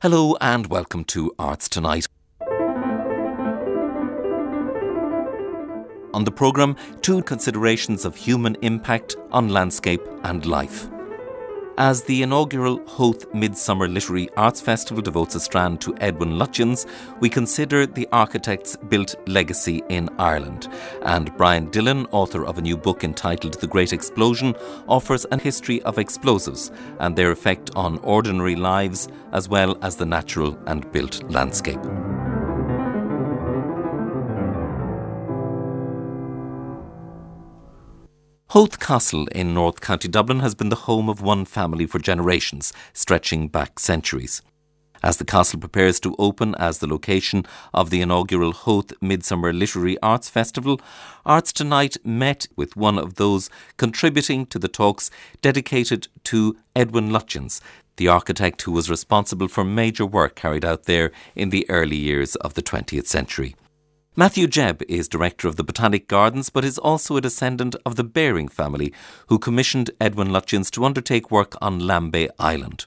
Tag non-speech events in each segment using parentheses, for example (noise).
Hello and welcome to Arts Tonight. On the programme, two considerations of human impact on landscape and life. As the inaugural Howth Midsummer Literary Arts Festival devotes a strand to Edwin Lutyens, we consider the architect's built legacy in Ireland. And Brian Dillon, author of a new book entitled The Great Explosion, offers a history of explosives and their effect on ordinary lives as well as the natural and built landscape. Howth Castle in North County Dublin has been the home of one family for generations, stretching back centuries. As the castle prepares to open as the location of the inaugural Howth Midsummer Literary Arts Festival, Arts Tonight met with one of those contributing to the talks dedicated to Edwin Lutyens, the architect who was responsible for major work carried out there in the early years of the 20th century. Matthew Jebb is director of the Botanic Gardens, but is also a descendant of the Baring family, who commissioned Edwin Lutyens to undertake work on Lambay Island.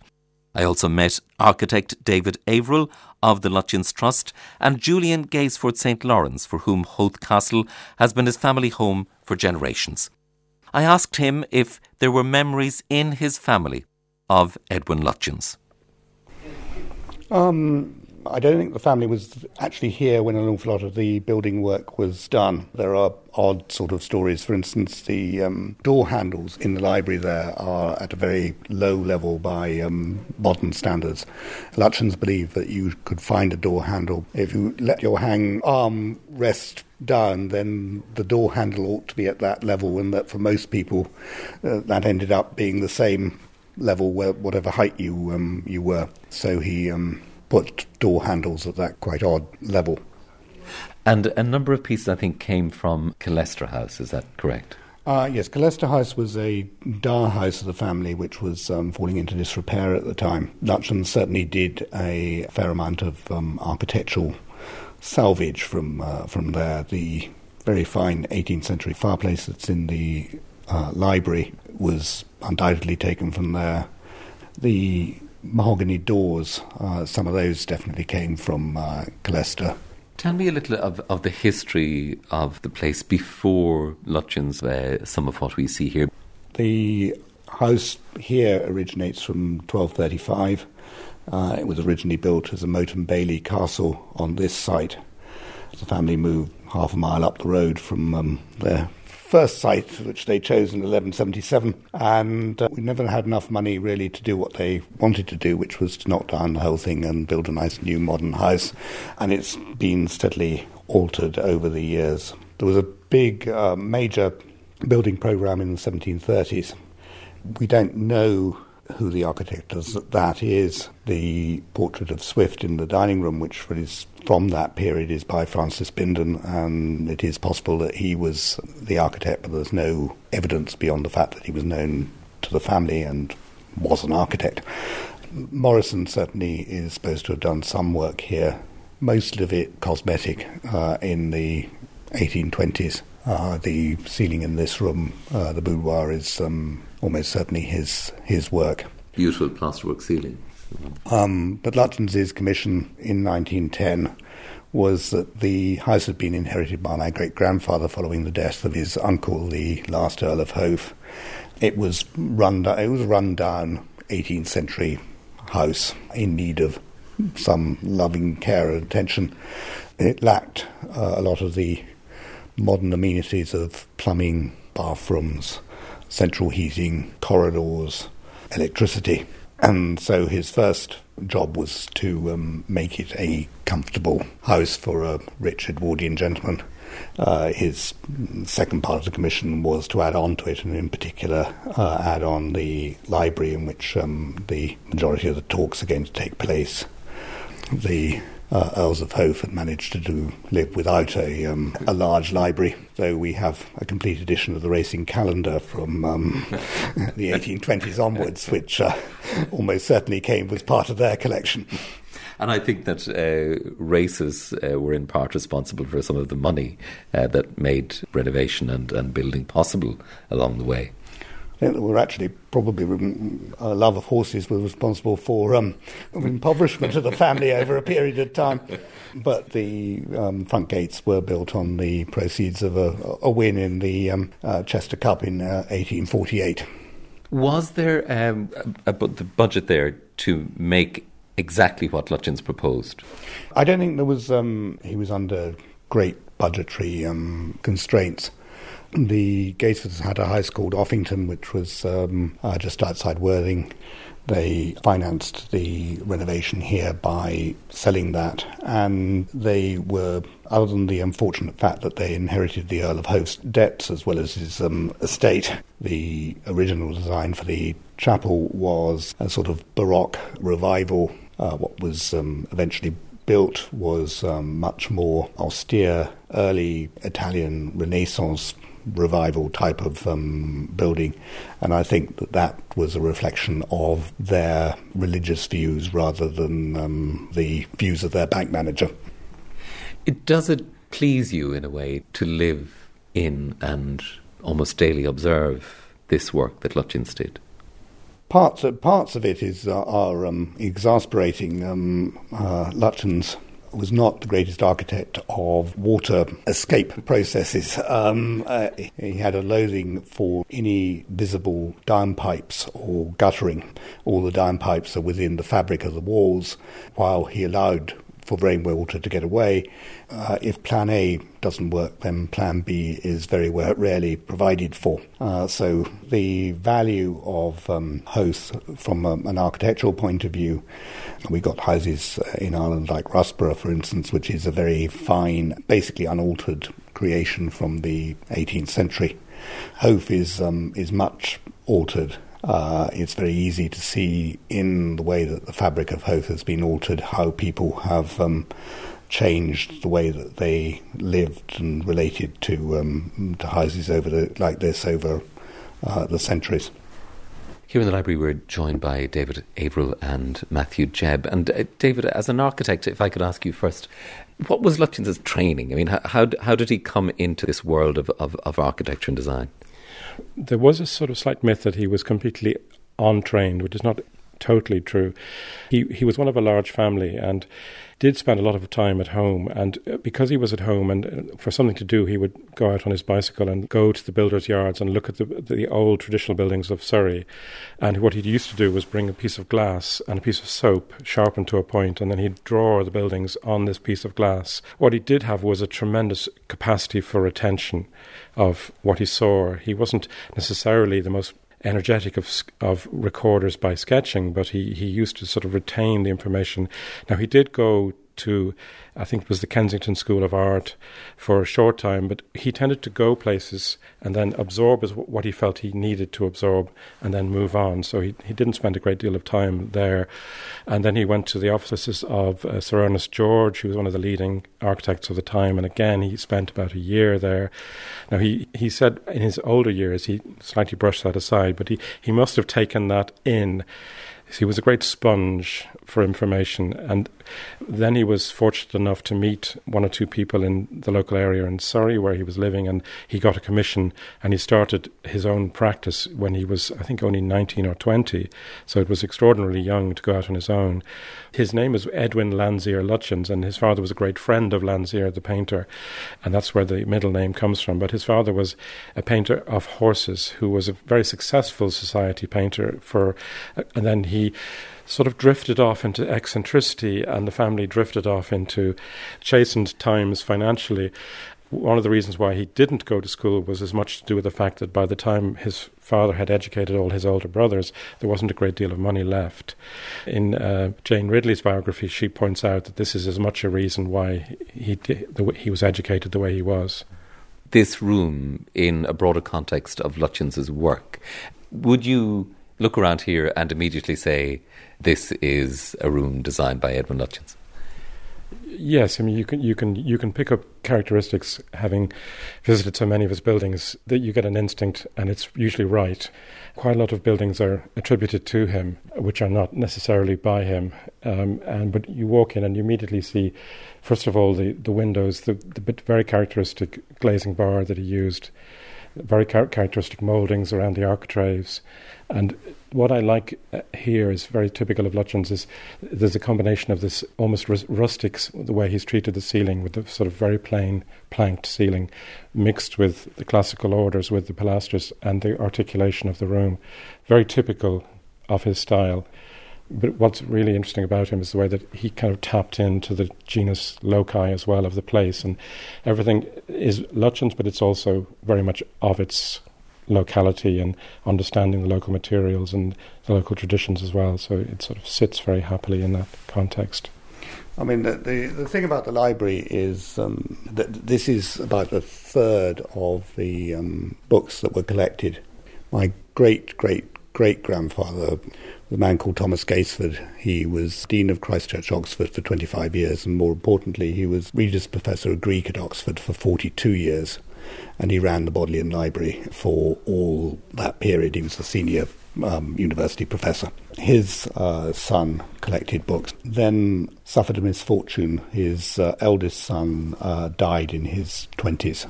I also met architect David Averill of the Lutyens Trust and Julian Gaisford St. Lawrence, for whom Howth Castle has been his family home for generations. I asked him if there were memories in his family of Edwin Lutyens. Um, I don't think the family was actually here when an awful lot of the building work was done. There are odd sort of stories. For instance, the um, door handles in the library there are at a very low level by um, modern standards. Lutyens believe that you could find a door handle if you let your hang arm rest down, then the door handle ought to be at that level, and that for most people, uh, that ended up being the same level whatever height you um, you were. So he um, put door handles at that quite odd level. And a number of pieces, I think, came from Killester House, is that correct? Uh, yes, Killester House was a dower house of the family which was um, falling into disrepair at the time. Lutyens certainly did a fair amount of um, architectural salvage from, uh, from there. The very fine 18th century fireplace that's in the uh, library was undoubtedly taken from there. The mahogany doors. Uh, some of those definitely came from uh, Killester. Tell me a little of, of the history of the place before Lutyens, uh, some of what we see here. The house here originates from 1235. Uh, it was originally built as a Motte and Bailey castle on this site. The family moved half a mile up the road from um, their first site, which they chose in 1177, and uh, we never had enough money really to do what they wanted to do, which was to knock down the whole thing and build a nice new modern house. And it's been steadily altered over the years. There was a big, uh, major building program in the 1730s. We don't know who the architect is. That is the portrait of Swift in the dining room, which is from that period, is by Francis Bindon, and it is possible that he was the architect, but there's no evidence beyond the fact that he was known to the family and was an architect. Morrison certainly is supposed to have done some work here, most of it cosmetic uh, in the 1820s. Uh, the ceiling in this room, uh, the boudoir, is um, almost certainly his his work. Beautiful plasterwork ceiling. Um, but Lutyens's commission in 1910 was that the house had been inherited by my great grandfather following the death of his uncle, the last Earl of Howth. It was run. It was a run down 18th century house in need of some loving care and attention. It lacked uh, a lot of the modern amenities of plumbing, bathrooms, central heating, corridors, electricity. And so his first job was to um, make it a comfortable house for a rich Edwardian gentleman. Uh, his second part of the commission was to add on to it, and in particular, uh, add on the library in which um, the majority of the talks are going to take place. The uh, Earls of Howth had managed to do live without a um, a large library, though we have a complete edition of the racing calendar from um, (laughs) the 1820s onwards, which uh, almost certainly came as part of their collection. And I think that uh, races uh, were in part responsible for some of the money uh, that made renovation and, and building possible along the way. Think that we're actually probably mm, a love of horses was responsible for um, impoverishment of the family (laughs) over a period of time. But the um, front gates were built on the proceeds of a, a win in the um, uh, Chester Cup in uh, 1848. Was there um, a, a, the budget there to make exactly what Lutyens proposed? I don't think there was. Um, he was under great budgetary um, constraints. The Gaisfords had a house called Offington, which was um, uh, just outside Worthing. They financed the renovation here by selling that, and they were, other than the unfortunate fact that they inherited the Earl of Howth's debts as well as his um, estate, the original design for the chapel was a sort of Baroque revival. Uh, what was um, eventually built was um, much more austere, early Italian Renaissance revival type of um, building, and I think that that was a reflection of their religious views rather than um, the views of their bank manager. It does it please you in a way to live in and almost daily observe this work that Lutyens did? Parts of, parts of it is uh, are um, exasperating. Um, uh, Lutyens was not the greatest architect of water escape processes. Um, uh, he had a loathing for any visible downpipes or guttering. All the downpipes are within the fabric of the walls, while he allowed for rainwater to get away. Uh, if Plan A doesn't work, then Plan B is very rarely provided for. Uh, so the value of um, Howth from um, an architectural point of view, we got houses in Ireland like Russborough, for instance, which is a very fine, basically unaltered creation from the 18th century. Howth is um, is much altered uh, it's very easy to see in the way that the fabric of Howth has been altered how people have um, changed the way that they lived and related to um, to houses over the, like this over uh, the centuries. Here in the library, we're joined by David Averill and Matthew Jebb. And uh, David, as an architect, if I could ask you first, what was Lutyens' training? I mean, how, how, how did he come into this world of, of, of architecture and design? There was a sort of slight myth that he was completely untrained, which is not totally true. He he was one of a large family and did spend a lot of time at home. And uh, because he was at home and uh, for something to do, he would go out on his bicycle and go to the builders' yards and look at the the old traditional buildings of Surrey. And what he used to do was bring a piece of glass and a piece of soap sharpened to a point, and then he'd draw the buildings on this piece of glass. What he did have was a tremendous capacity for retention of what he saw. He wasn't necessarily the most energetic of of recorders by sketching, but he, he used to sort of retain the information. Now he did go to, I think it was the Kensington School of Art for a short time, but he tended to go places and then absorb as what he felt he needed to absorb and then move on. So he, he didn't spend a great deal of time there. And then he went to the offices of uh, Sir Ernest George, who was one of the leading architects of the time. And again, he spent about a year there. Now, he, he said in his older years, he slightly brushed that aside, but he, he must have taken that in he was a great sponge for information. And then he was fortunate enough to meet one or two people in the local area in Surrey where he was living, and he got a commission and he started his own practice when he was, I think, only 19 or 20. So it was extraordinarily young to go out on his own. His name was Edwin Landseer Lutyens, and his father was a great friend of Landseer, the painter, and that's where the middle name comes from. But his father was a painter of horses who was a very successful society painter for, and then he sort of drifted off into eccentricity, and the family drifted off into chastened times financially. One of the reasons why he didn't go to school was as much to do with the fact that by the time his father had educated all his older brothers, there wasn't a great deal of money left. In uh, Jane Ridley's biography, she points out that this is as much a reason why he he was educated the way he was. This room, in a broader context of Lutyens's work, would you look around here and immediately say this is a room designed by Edwin Lutyens? Yes, I mean you can you can you can pick up characteristics having visited so many of his buildings that you get an instinct and it's usually right. Quite a lot of buildings are attributed to him, which are not necessarily by him. Um, and but you walk in and you immediately see, first of all, the the windows, the the very characteristic glazing bar that he used very char- characteristic mouldings around the architraves. And what I like uh, here is very typical of Lutyens is there's a combination of this almost rus- rustic, the way he's treated the ceiling with the sort of very plain planked ceiling, mixed with the classical orders with the pilasters and the articulation of the room. Very typical of his style. But what's really interesting about him is the way that he kind of tapped into the genius loci as well of the place, and everything is Lutyens, but it's also very much of its locality and understanding the local materials and the local traditions as well. So it sort of sits very happily in that context. I mean, the, the, the thing about the library is um, that this is about a third of the um, books that were collected. My great great great grandfather a man called Thomas Gaisford. He was Dean of Christ Church, Oxford for 25 years, and more importantly, he was Regius Professor of Greek at Oxford for 42 years. And he ran the Bodleian Library for all that period. He was a senior um, university professor. His uh, son collected books, then suffered a misfortune. His uh, eldest son uh, died in his 20s.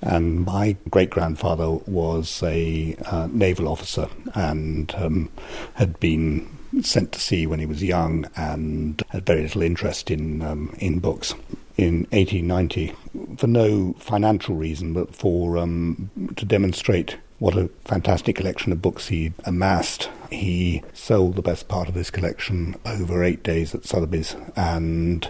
And my great grandfather was a uh, naval officer and um, had been sent to sea when he was young and had very little interest in um, in books. In 1890, for no financial reason, but for um, to demonstrate what a fantastic collection of books he amassed. He sold the best part of his collection over eight days at Sotheby's, and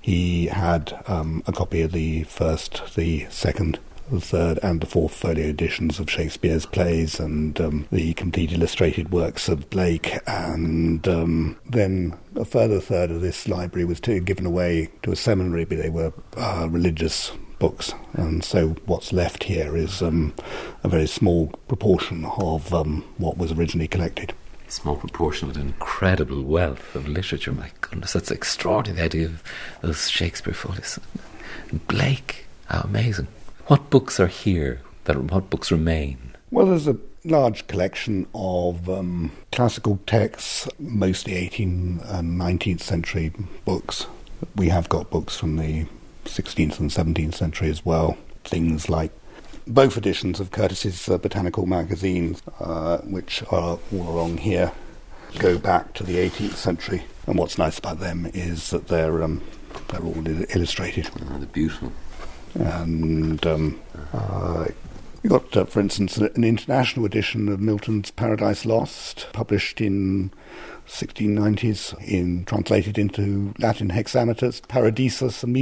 he had um, a copy of the first, the second, the third and the fourth folio editions of Shakespeare's plays and um, the complete illustrated works of Blake. And um, then a further third of this library was given away to a seminary, but they were uh, religious books. And so what's left here is um, a very small proportion of um, what was originally collected small proportion of an incredible wealth of literature. My goodness, that's extraordinary. The idea of those Shakespeare folios. Blake, how amazing. What books are here? That what books remain? Well, there's a large collection of um, classical texts, mostly 18th and 19th century books. We have got books from the 16th and 17th century as well. Things like both editions of Curtis's uh, botanical magazines, uh, which are all along here, go back to the 18th century. And what's nice about them is that they're um, they're all illustrated. Oh, they're beautiful and um, uh, you got, uh, for instance, an international edition of Milton's Paradise Lost, published in 1690s, in translated into Latin hexameters, Paradisus and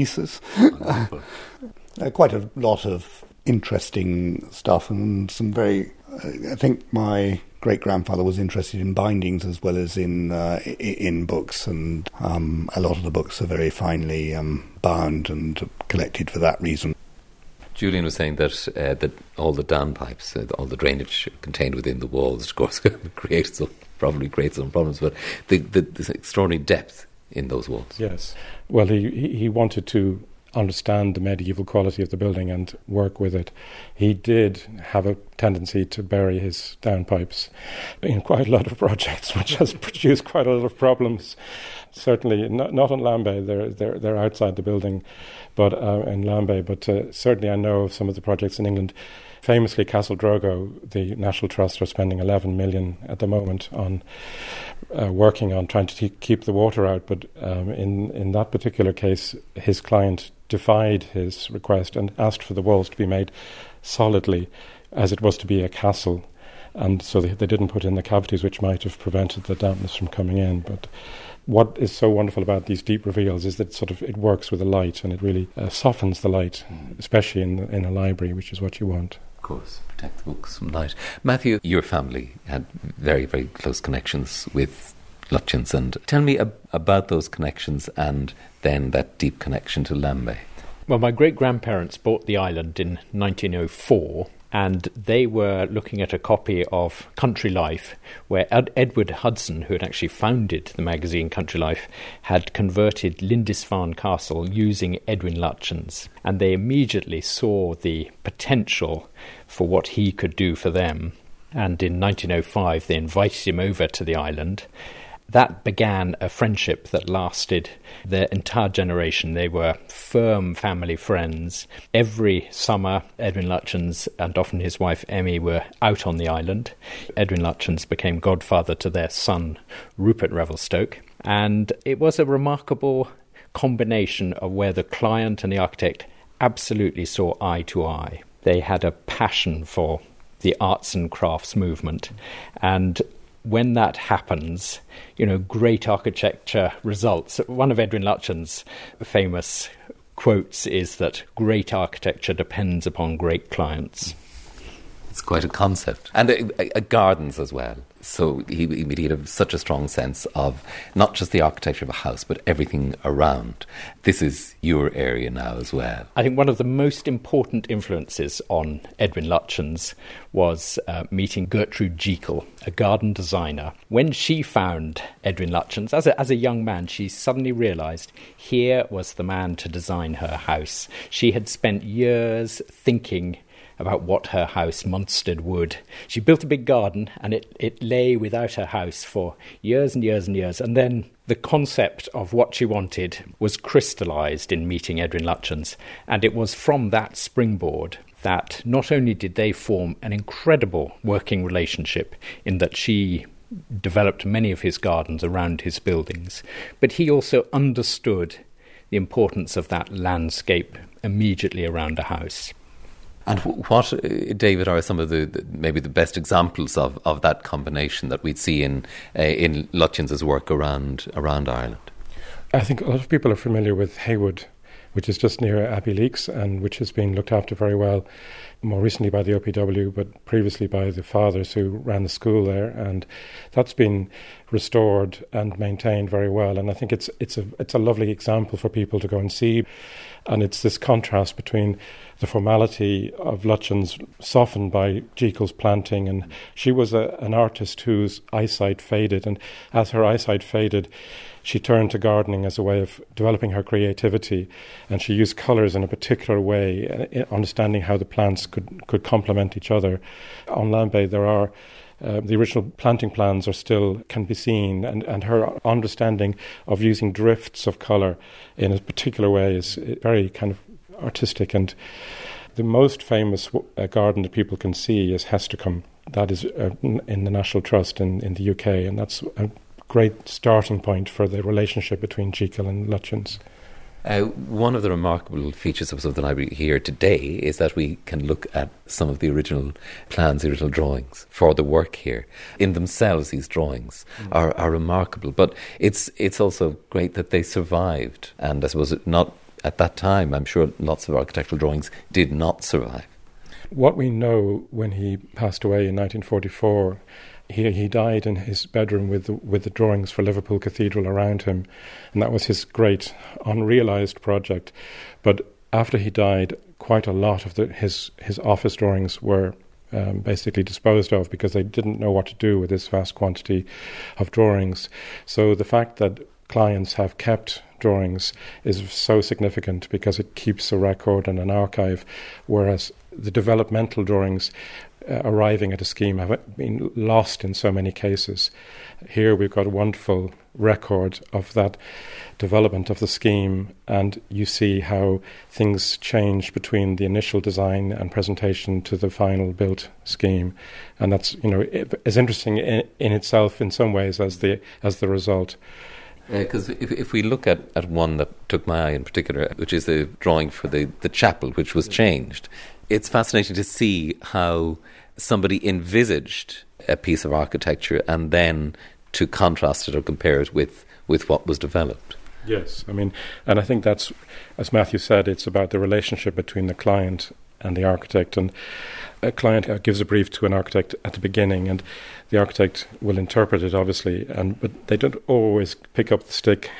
(laughs) uh, quite a lot of interesting stuff and some very. I think my great grandfather was interested in bindings as well as in uh, in books, and um, a lot of the books are very finely um, bound and collected for that reason. Julian was saying that uh, that all the downpipes, uh, all the drainage contained within the walls, of course, (laughs) creates some, probably creates some problems, but the, the, the extraordinary depth in those walls. Yes. Well, he he wanted to understand the medieval quality of the building and work with it. He did have a tendency to bury his downpipes in quite a lot of projects, (laughs) which has produced quite a lot of problems. Certainly not, not on Lambay, they're, they're, they're outside the building but uh, in Lambay, but uh, certainly I know of some of the projects in England. Famously, Castle Drogo, the National Trust are spending 11 million at the moment on uh, working on trying to keep the water out. But um, in in that particular case, his client defied his request and asked for the walls to be made solidly, as it was to be a castle, and so they, they didn't put in the cavities, which might have prevented the dampness from coming in. But what is so wonderful about these deep reveals is that sort of it works with the light and it really uh, softens the light, mm. especially in in a library, which is what you want. Of course, protect the books from light. Matthew, your family had very very close connections with Lutyens, and tell me ab- about those connections and then that deep connection to Lambay. Well, my great grandparents bought the island in 1904 and they were looking at a copy of Country Life, where Ed- Edward Hudson, who had actually founded the magazine Country Life, had converted Lindisfarne Castle using Edwin Lutyens, and they immediately saw the potential for what he could do for them. And in 1905, they invited him over to the island that began a friendship that lasted their entire generation. They were firm family friends. Every summer, Edwin Lutyens and often his wife Emmy were out on the island. Edwin Lutyens became godfather to their son, Rupert Revelstoke. And it was a remarkable combination of where the client and the architect absolutely saw eye to eye. They had a passion for the arts and crafts movement. And when that happens, you know, great architecture results. One of Edwin Lutyens' famous quotes is that great architecture depends upon great clients. It's quite a concept. And uh, uh, gardens as well. So he, he had such a strong sense of not just the architecture of a house, but everything around. This is your area now as well. I think one of the most important influences on Edwin Lutyens was uh, meeting Gertrude Jekyll, a garden designer. When she found Edwin Lutyens, as a, as a young man, she suddenly realized here was the man to design her house. She had spent years thinking about what her house Munstead would. She built a big garden and it, it lay without her house for years and years and years. And then the concept of what she wanted was crystallized in meeting Edwin Lutyens. And it was from that springboard that not only did they form an incredible working relationship in that she developed many of his gardens around his buildings, but he also understood the importance of that landscape immediately around a house. And what, uh, David, are some of the, the, maybe the best examples of, of that combination that we'd see in uh, in Lutyens's work around around Ireland? I think a lot of people are familiar with Heywood, which is just near Abbeyleix and which has been looked after very well, more recently by the OPW, but previously by the fathers who ran the school there, and that's been restored and maintained very well. And I think it's it's a it's a lovely example for people to go and see, and it's this contrast between the formality of Lutyens softened by Jekyll's planting. And she was a, an artist whose eyesight faded. And as her eyesight faded, she turned to gardening as a way of developing her creativity. And she used colours in a particular way, uh, understanding how the plants could, could complement each other. On Lambay, there are uh, the original planting plans are still can be seen, and, and her understanding of using drifts of colour in a particular way is very kind of artistic. And the most famous uh, garden that people can see is Hestercombe. That is uh, in the National Trust in, in the UK, and that's a great starting point for the relationship between Jekyll and Lutyens. Uh, one of the remarkable features of the library here today is that we can look at some of the original plans, the original drawings for the work here. In themselves, these drawings mm. are, are remarkable, but it's it's also great that they survived, and I suppose not at that time, I'm sure lots of architectural drawings did not survive. What we know when he passed away in 1944, he, he died in his bedroom with the, with the drawings for Liverpool Cathedral around him, and that was his great unrealized project. But after he died, quite a lot of the, his his office drawings were um, basically disposed of because they didn't know what to do with this vast quantity of drawings. So the fact that clients have kept drawings is so significant because it keeps a record and an archive, whereas the developmental drawings uh, arriving at a scheme have been lost in so many cases. Here we've got a wonderful record of that development of the scheme, and you see how things change between the initial design and presentation to the final built scheme, and that's you know as interesting in, in itself in some ways as the as the result. Because uh, if, if we look at, at one that took my eye in particular, which is the drawing for the, the chapel, which was changed, it's fascinating to see how somebody envisaged a piece of architecture and then to contrast it or compare it with, with what was developed. Yes, I mean, and I think that's, as Matthew said, it's about the relationship between the client and the architect. And a client uh, gives a brief to an architect at the beginning, and the architect will interpret it, obviously, and but they don't always pick up the stick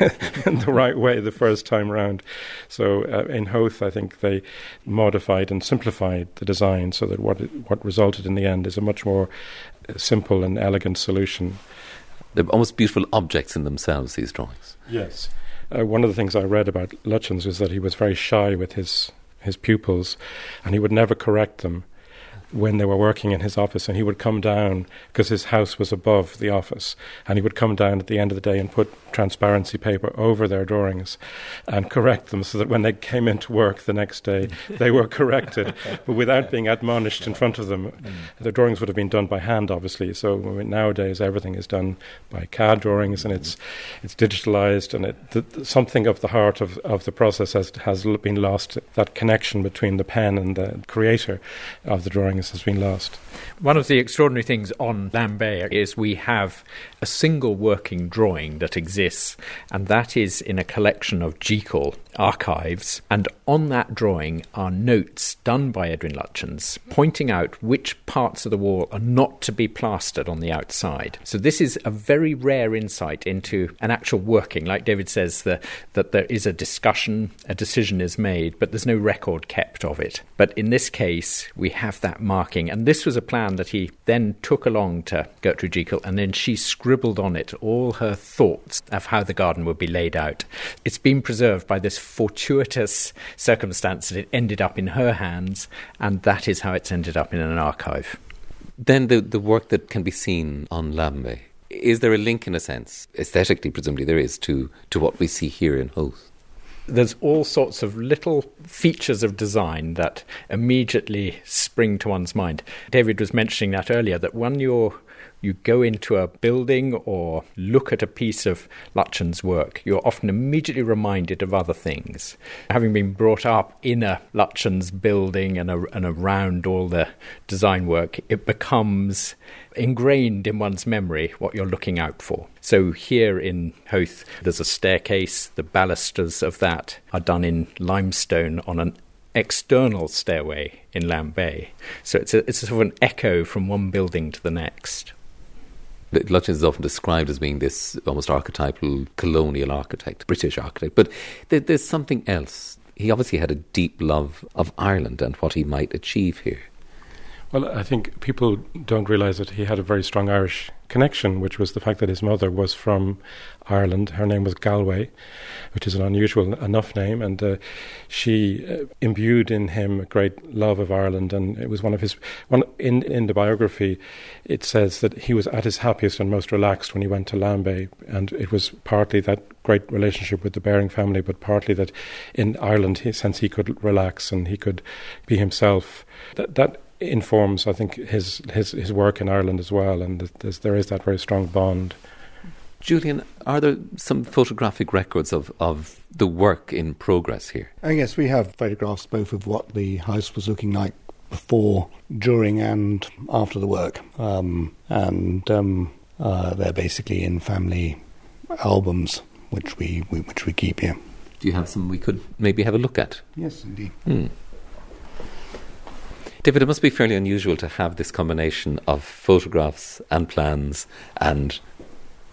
(laughs) in the right way the first time round. So uh, in Howth, I think they modified and simplified the design so that what what resulted in the end is a much more uh, simple and elegant solution. They're almost beautiful objects in themselves. These drawings. Yes. Uh, one of the things I read about Lutyens was that he was very shy with his his pupils, and he would never correct them. When they were working in his office, and he would come down because his house was above the office, and he would come down at the end of the day and put transparency paper over their drawings and correct them so that when they came into work the next day, (laughs) they were corrected, but without being admonished in front of them. Mm. The drawings would have been done by hand, obviously. So nowadays, everything is done by CAD drawings, and it's it's digitalized, and it, the, something of the heart of, of the process has has been lost. That connection between the pen and the creator of the drawings has been lost. One of the extraordinary things on Lambay is we have a single working drawing that exists, and that is in a collection of Jekyll archives. And on that drawing are notes done by Edwin Lutyens pointing out which parts of the wall are not to be plastered on the outside. So this is a very rare insight into an actual working. Like David says, the, that there is a discussion, a decision is made, but there's no record kept of it. But in this case, we have that marking. And this was a plan that he then took along to Gertrude Jekyll, and then she scribbled on it all her thoughts of how the garden would be laid out. It's been preserved by this fortuitous circumstance that it ended up in her hands, and that is how it's ended up in an archive. Then the, the work that can be seen on Lambay, is there a link in a sense, aesthetically presumably there is, to, to what we see here in Howth? There's all sorts of little features of design that immediately spring to one's mind. David was mentioning that earlier, that when you're you go into a building or look at a piece of Lutyens' work, you're often immediately reminded of other things. Having been brought up in a Lutyens building and, a, and around all the design work, it becomes ingrained in one's memory what you're looking out for. So here in Howth, there's a staircase. The balusters of that are done in limestone on an external stairway in Lambay. So it's a, it's a sort of an echo from one building to the next. Lutyens is often described as being this almost archetypal colonial architect, British architect, but there's something else. He obviously had a deep love of Ireland and what he might achieve here. Well, I think people don't realise that he had a very strong Irish connection, which was the fact that his mother was from Ireland. Her name was Galway, which is an unusual enough name, and uh, she uh, imbued in him a great love of Ireland. And it was one of his one in in the biography. It says that he was at his happiest and most relaxed when he went to Lambay, and it was partly that great relationship with the Baring family, but partly that in Ireland, he, since he could relax and he could be himself. That that informs, I think, his his his work in Ireland as well, and there is that very strong bond. Julian, are there some photographic records of, of the work in progress here? Uh, yes, we have photographs both of what the house was looking like before, during, and after the work, um, and um, uh, they're basically in family albums, which we, we, which we keep here. Do you have some we could maybe have a look at? Yes, indeed. Hmm. David, it must be fairly unusual to have this combination of photographs and plans and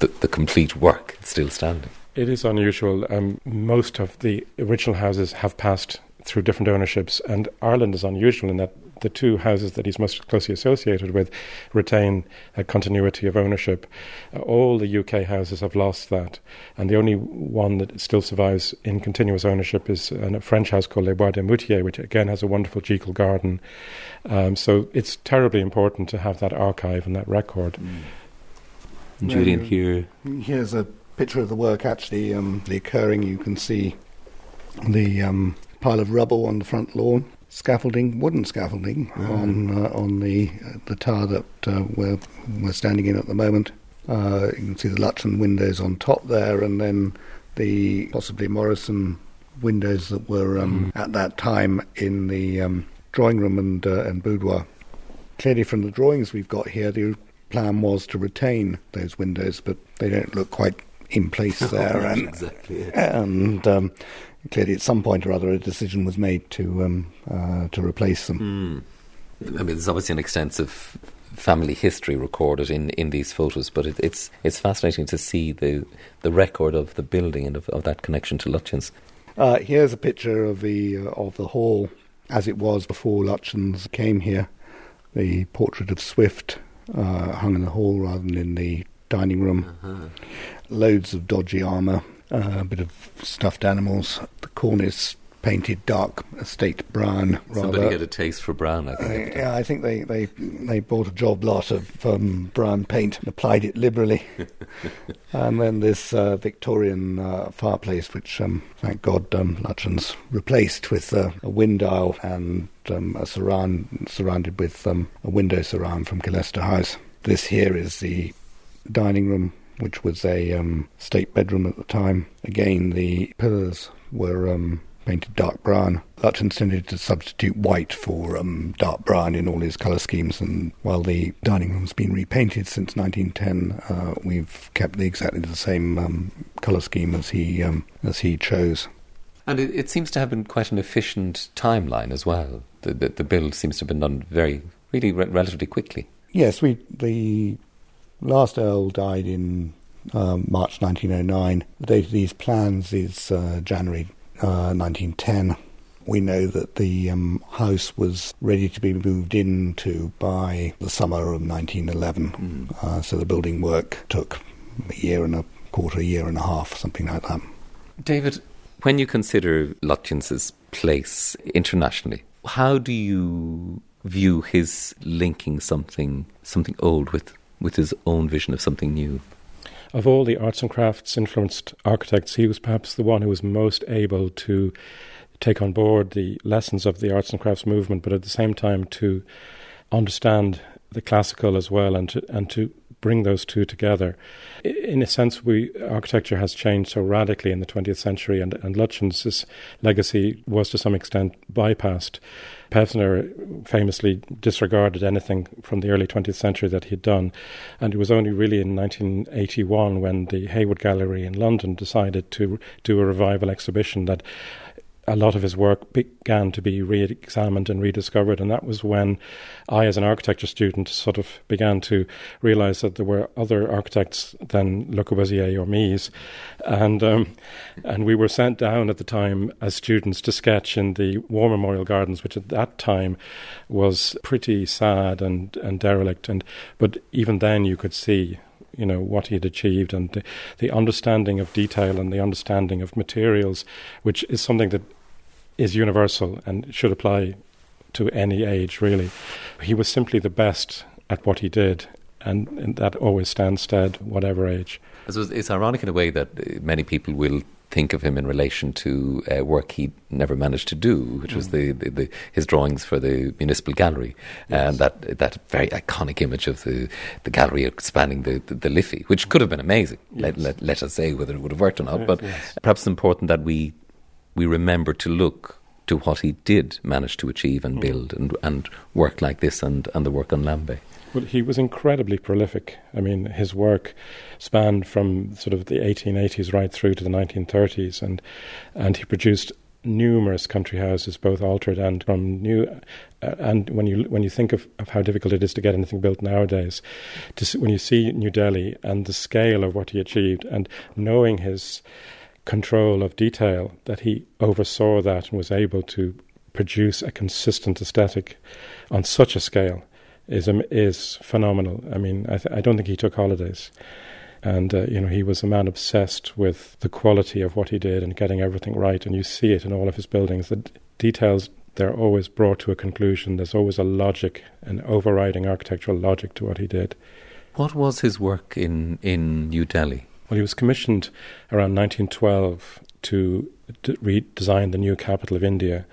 the, the complete work still standing. It is unusual. Um, most of the original houses have passed through different ownerships, and Ireland is unusual in that the two houses that he's most closely associated with retain a continuity of ownership. Uh, all the UK houses have lost that, and the only one that still survives in continuous ownership is a French house called Le Bois des Moutiers, which again has a wonderful Jekyll garden. Um, so it's terribly important to have that archive and that record. Mm. Julian, here. Here's a picture of the work actually um, occurring. You can see the um, pile of rubble on the front lawn scaffolding, wooden scaffolding mm. on uh, on the uh, the tower that uh, we're we're standing in at the moment. Uh, you can see the Lutyens windows on top there, and then the possibly Morrison windows that were um, mm. at that time in the um, drawing room and uh, and boudoir. Clearly, from the drawings we've got here, the plan was to retain those windows, but they don't look quite in place (laughs) there, and, exactly and um, clearly at some point or other a decision was made to um, uh, to replace them. Mm. I mean, there's obviously an extensive family history recorded in, in these photos, but it, it's it's fascinating to see the the record of the building and of, of that connection to Lutyens. Uh, here's a picture of the uh, of the hall as it was before Lutyens came here. The portrait of Swift uh, hung in the hall rather than in the dining room. Uh-huh. Loads of dodgy armour uh, a bit of stuffed animals. The cornice painted dark estate brown. Somebody rather. had a taste for brown, I think. Uh, yeah, I think they, they, they bought a job lot of um, brown paint and applied it liberally. (laughs) and then this uh, Victorian uh, fireplace, which, um, thank God, um, Lutyens replaced with uh, a wind dial and um, a surround surrounded with um, a window surround from Killester House. This here is the dining room, which was a um, state bedroom at the time. Again, the pillars were um, painted dark brown. Lutyens tended to substitute white for um, dark brown in all his colour schemes, and while the dining room's been repainted since 1910, uh, we've kept the, exactly the same um, colour scheme as he um, as he chose. And it, it, seems to have been quite an efficient timeline as well. The, the, the build seems to have been done very, really, re- relatively quickly. Yes, we the last Earl died in um, March 1909. The date of these plans is uh, January uh, 1910. We know that the um, house was ready to be moved into by the summer of 1911. Mm. Uh, so the building work took a year and a quarter, a year and a half, something like that. David, when you consider Lutyens's place internationally, how do you view his linking something something old with with his own vision of something new? Of all the arts and crafts influenced architects, he was perhaps the one who was most able to take on board the lessons of the arts and crafts movement, but at the same time to understand the classical as well and to, and to bring those two together. In a sense, we architecture has changed so radically in the 20th century, and, and Lutyens's legacy was to some extent bypassed. Pevsner famously disregarded anything from the early 20th century that he'd done, and it was only really in 1981 when the Hayward Gallery in London decided to do a revival exhibition that a lot of his work began to be re-examined and rediscovered, and that was when I, as an architecture student, sort of began to realize that there were other architects than Le Corbusier or Mies, and um, and we were sent down at the time as students to sketch in the War Memorial Gardens, which at that time was pretty sad and and derelict, and but even then you could see you know what he had achieved and the, the, understanding of detail and the understanding of materials, which is something that is universal and should apply to any age really. He was simply the best at what he did, and, and that always stands stead, whatever age. So it's ironic in a way that many people will think of him in relation to uh, work he never managed to do, which mm. was the, the, the, his drawings for the municipal gallery, yes. and that that very iconic image of the, the gallery expanding the, the, the Liffey, which could have been amazing. Yes. Let, let, let, us say whether it would have worked or not, yes, but perhaps it's important that we we remember to look to what he did manage to achieve and mm. build and and work like this and, and the work on Lambay. Well, he was incredibly prolific. I mean, his work spanned from sort of the 1880s right through to the 1930s, and and he produced numerous country houses, both altered and from new. Uh, and when you when you think of, of how difficult it is to get anything built nowadays, to, when you see New Delhi and the scale of what he achieved, and knowing his control of detail, that he oversaw that and was able to produce a consistent aesthetic on such a scale is is phenomenal. I mean, I, th- I don't think he took holidays, and uh, you know he was a man obsessed with the quality of what he did and getting everything right. And you see it in all of his buildings. The d- details they're always brought to a conclusion. There's always a logic, an overriding architectural logic to what he did. What was his work in in New Delhi? Well, he was commissioned around 1912 to d- redesign the new capital of India,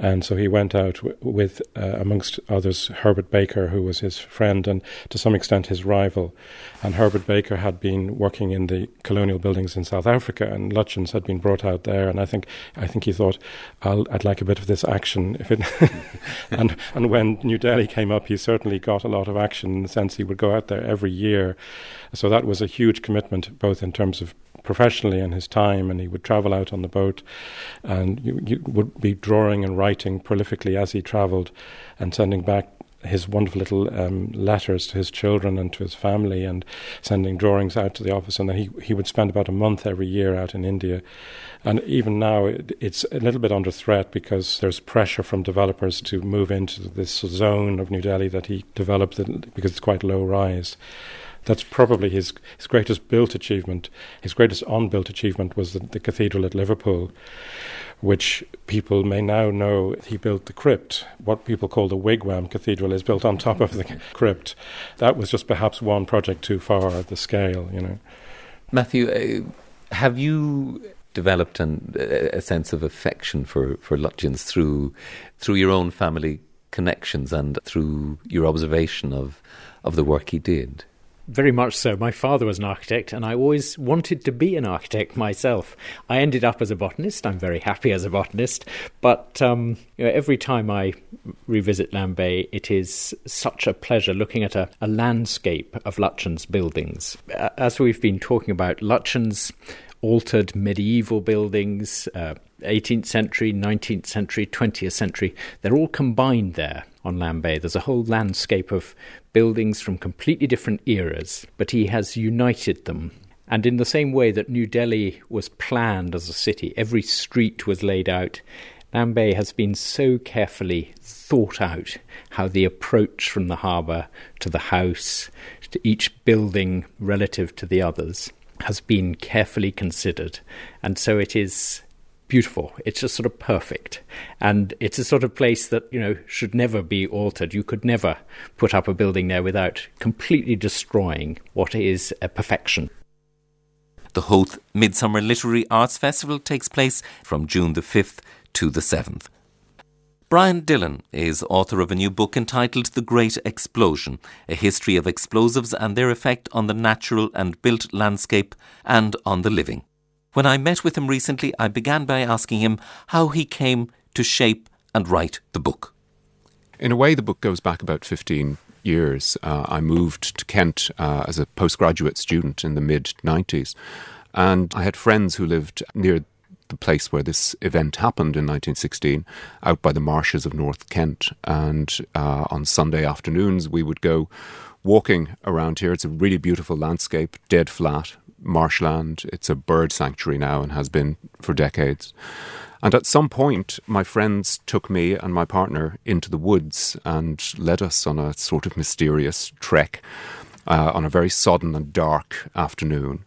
and so he went out w- with, uh, amongst others, Herbert Baker, who was his friend and to some extent his rival. And Herbert Baker had been working in the colonial buildings in South Africa, and Lutyens had been brought out there. And I think I think he thought, i would like a bit of this action. (laughs) If it (laughs) and and when New Delhi came up, he certainly got a lot of action in the sense he would go out there every year. So that was a huge commitment, both in terms of professionally in his time, and he would travel out on the boat, and you, you would be drawing and writing prolifically as he travelled, and sending back his wonderful little um, letters to his children and to his family, and sending drawings out to the office. And then he he would spend about a month every year out in India. And even now, it, it's a little bit under threat because there's pressure from developers to move into this zone of New Delhi that he developed because it's quite low rise. That's probably his, his greatest built achievement. His greatest unbuilt achievement was the, the cathedral at Liverpool, which people may now know he built the crypt. What people call the Wigwam Cathedral is built on top of the (laughs) crypt. That was just perhaps one project too far at the scale, you know. Matthew, uh, have you developed an, a sense of affection for, for Lutyens through through your own family connections and through your observation of of the work he did? Very much so. My father was an architect, and I always wanted to be an architect myself. I ended up as a botanist. I'm very happy as a botanist, but um, you know, every time I revisit Lambay, it is such a pleasure looking at a, a landscape of Lutyens buildings. As we've been talking about, Lutyens altered medieval buildings, uh, 18th century, 19th century, 20th century. They're all combined there on Lambay. There's a whole landscape of buildings from completely different eras, but he has united them. And in the same way that New Delhi was planned as a city, every street was laid out. Lambay has been so carefully thought out how the approach from the harbour to the house, to each building relative to the others, has been carefully considered. And so it is beautiful. It's just sort of perfect. And it's a sort of place that, you know, should never be altered. You could never put up a building there without completely destroying what is a perfection. The Howth Midsummer Literary Arts Festival takes place from June the 5th to the 7th. Brian Dillon is author of a new book entitled The Great Explosion A History of Explosives and Their Effect on the Natural and Built Landscape and on the Living. When I met with him recently, I began by asking him how he came to shape and write the book. In a way, the book goes back about 15 years. Uh, I moved to Kent uh, as a postgraduate student in the mid 90s, and I had friends who lived near the place where this event happened in 1916, out by the marshes of North Kent. And uh, on Sunday afternoons, we would go walking around here. It's a really beautiful landscape, dead flat, marshland. It's a bird sanctuary now and has been for decades. And at some point, my friends took me and my partner into the woods and led us on a sort of mysterious trek uh, on a very sodden and dark afternoon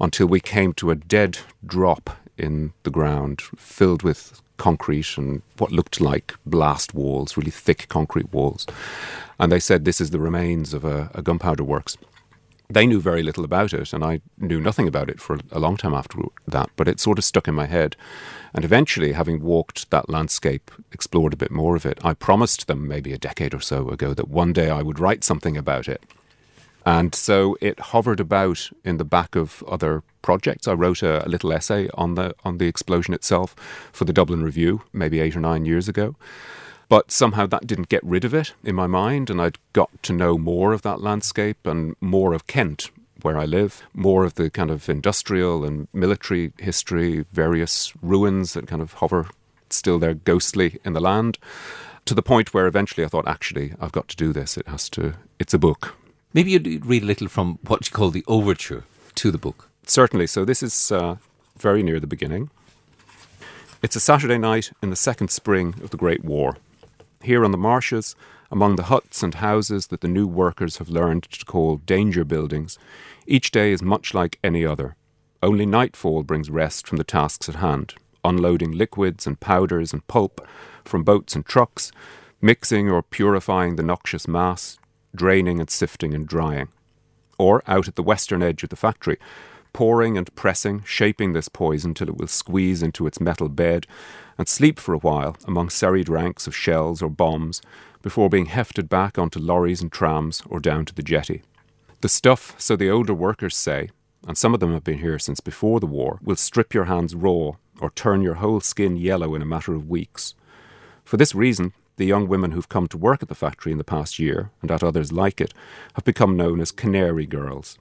until we came to a dead drop in the ground, filled with concrete and what looked like blast walls, really thick concrete walls. And they said this is the remains of a, a gunpowder works. They knew very little about it, and I knew nothing about it for a long time after that, but it sort of stuck in my head. And eventually, having walked that landscape, explored a bit more of it, I promised them maybe a decade or so ago that one day I would write something about it. And so it hovered about in the back of other projects. I wrote a, a, little essay on the on the explosion itself for the Dublin Review, maybe eight or nine years ago. But somehow that didn't get rid of it in my mind, and I'd got to know more of that landscape and more of Kent, where I live, more of the kind of industrial and military history, various ruins that kind of hover still there ghostly in the land, to the point where eventually I thought, actually, I've got to do this. It has to, it's a book. Maybe you'd read a little from what you call the overture to the book. Certainly. So this is uh, very near the beginning. It's a Saturday night in the second spring of the Great War. Here on the marshes, among the huts and houses that the new workers have learned to call danger buildings, each day is much like any other. Only nightfall brings rest from the tasks at hand, unloading liquids and powders and pulp from boats and trucks, mixing or purifying the noxious mass, draining and sifting and drying. Or out at the western edge of the factory, pouring and pressing, shaping this poison till it will squeeze into its metal bed and sleep for a while among serried ranks of shells or bombs before being hefted back onto lorries and trams or down to the jetty. The stuff, so the older workers say, and some of them have been here since before the war, will strip your hands raw or turn your whole skin yellow in a matter of weeks. For this reason, the young women who've come to work at the factory in the past year, and at others like it, have become known as canary girls.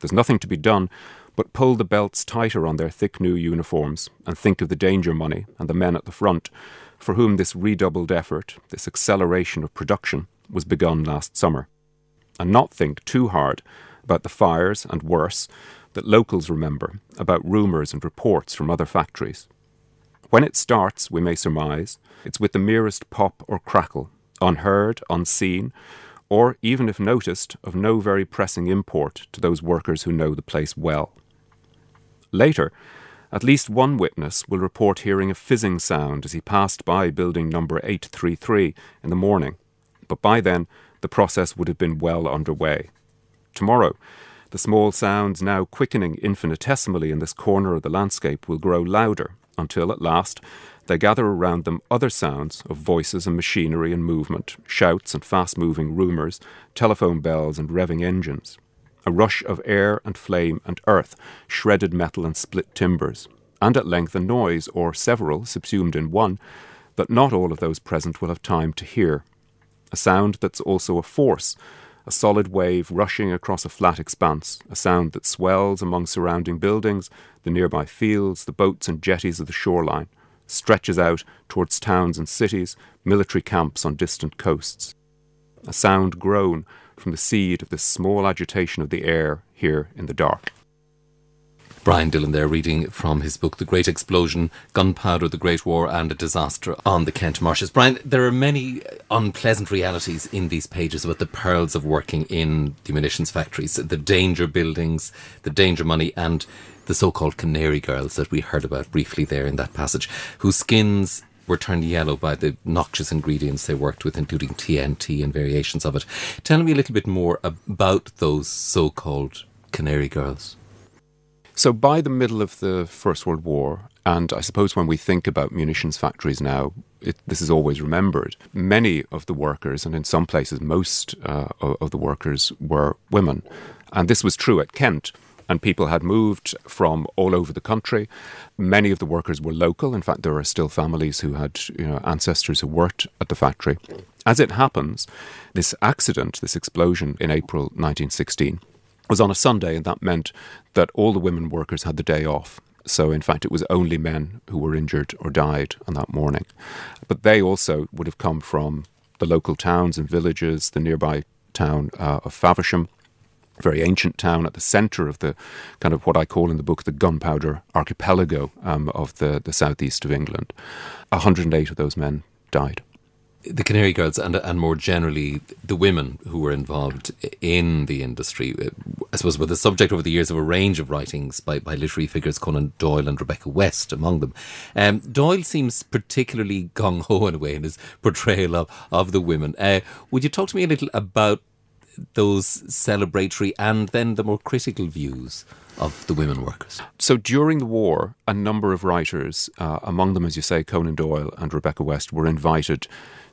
There's nothing to be done but pull the belts tighter on their thick new uniforms and think of the danger money and the men at the front, for whom this redoubled effort, this acceleration of production, was begun last summer. And not think too hard about the fires and worse that locals remember about rumours and reports from other factories. When it starts, we may surmise, it's with the merest pop or crackle, unheard, unseen, or even if noticed, of no very pressing import to those workers who know the place well. Later, at least one witness will report hearing a fizzing sound as he passed by building number 833 in the morning, but by then the process would have been well underway. Tomorrow, the small sounds now quickening infinitesimally in this corner of the landscape will grow louder until at last they gather around them other sounds of voices and machinery and movement, shouts and fast moving rumours, telephone bells and revving engines. A rush of air and flame and earth, shredded metal and split timbers, and at length a noise, or several, subsumed in one, that not all of those present will have time to hear. A sound that's also a force, a solid wave rushing across a flat expanse, a sound that swells among surrounding buildings, the nearby fields, the boats and jetties of the shoreline, stretches out towards towns and cities, military camps on distant coasts. A sound grown from the seed of this small agitation of the air here in the dark. Brian Dillon there reading from his book The Great Explosion, Gunpowder, the Great War and a Disaster on the Kent Marshes. Brian, there are many unpleasant realities in these pages about the perils of working in the munitions factories, the danger buildings, the danger money and the so-called canary girls that we heard about briefly there in that passage, whose skins were turned yellow by the noxious ingredients they worked with, including TNT and variations of it. Tell me a little bit more about those so-called canary girls. So, by the middle of the First World War, and I suppose when we think about munitions factories now, it, this is always remembered. Many of the workers, and in some places most uh, of the workers, were women. And this was true at Kent and people had moved from all over the country. Many of the workers were local. In fact, there are still families who had you know, ancestors who worked at the factory. As it happens, this accident, this explosion in April 1916, was on a Sunday, and that meant that all the women workers had the day off. So, in fact, it was only men who were injured or died on that morning. But they also would have come from the local towns and villages, the nearby town uh, of Faversham, very ancient town at the centre of the kind of what I call in the book the gunpowder archipelago um, of the, the southeast of England. 108 of those men died. The Canary Girls and, and more generally the women who were involved in the industry, I suppose, were the subject over the years of a range of writings by, by literary figures, Conan Doyle and Rebecca West among them. Um, Doyle seems particularly gung ho in a way in his portrayal of, of the women. Uh, would you talk to me a little about those celebratory and then the more critical views of the women workers. So during the war, a number of writers, uh, among them, as you say, Conan Doyle and Rebecca West, were invited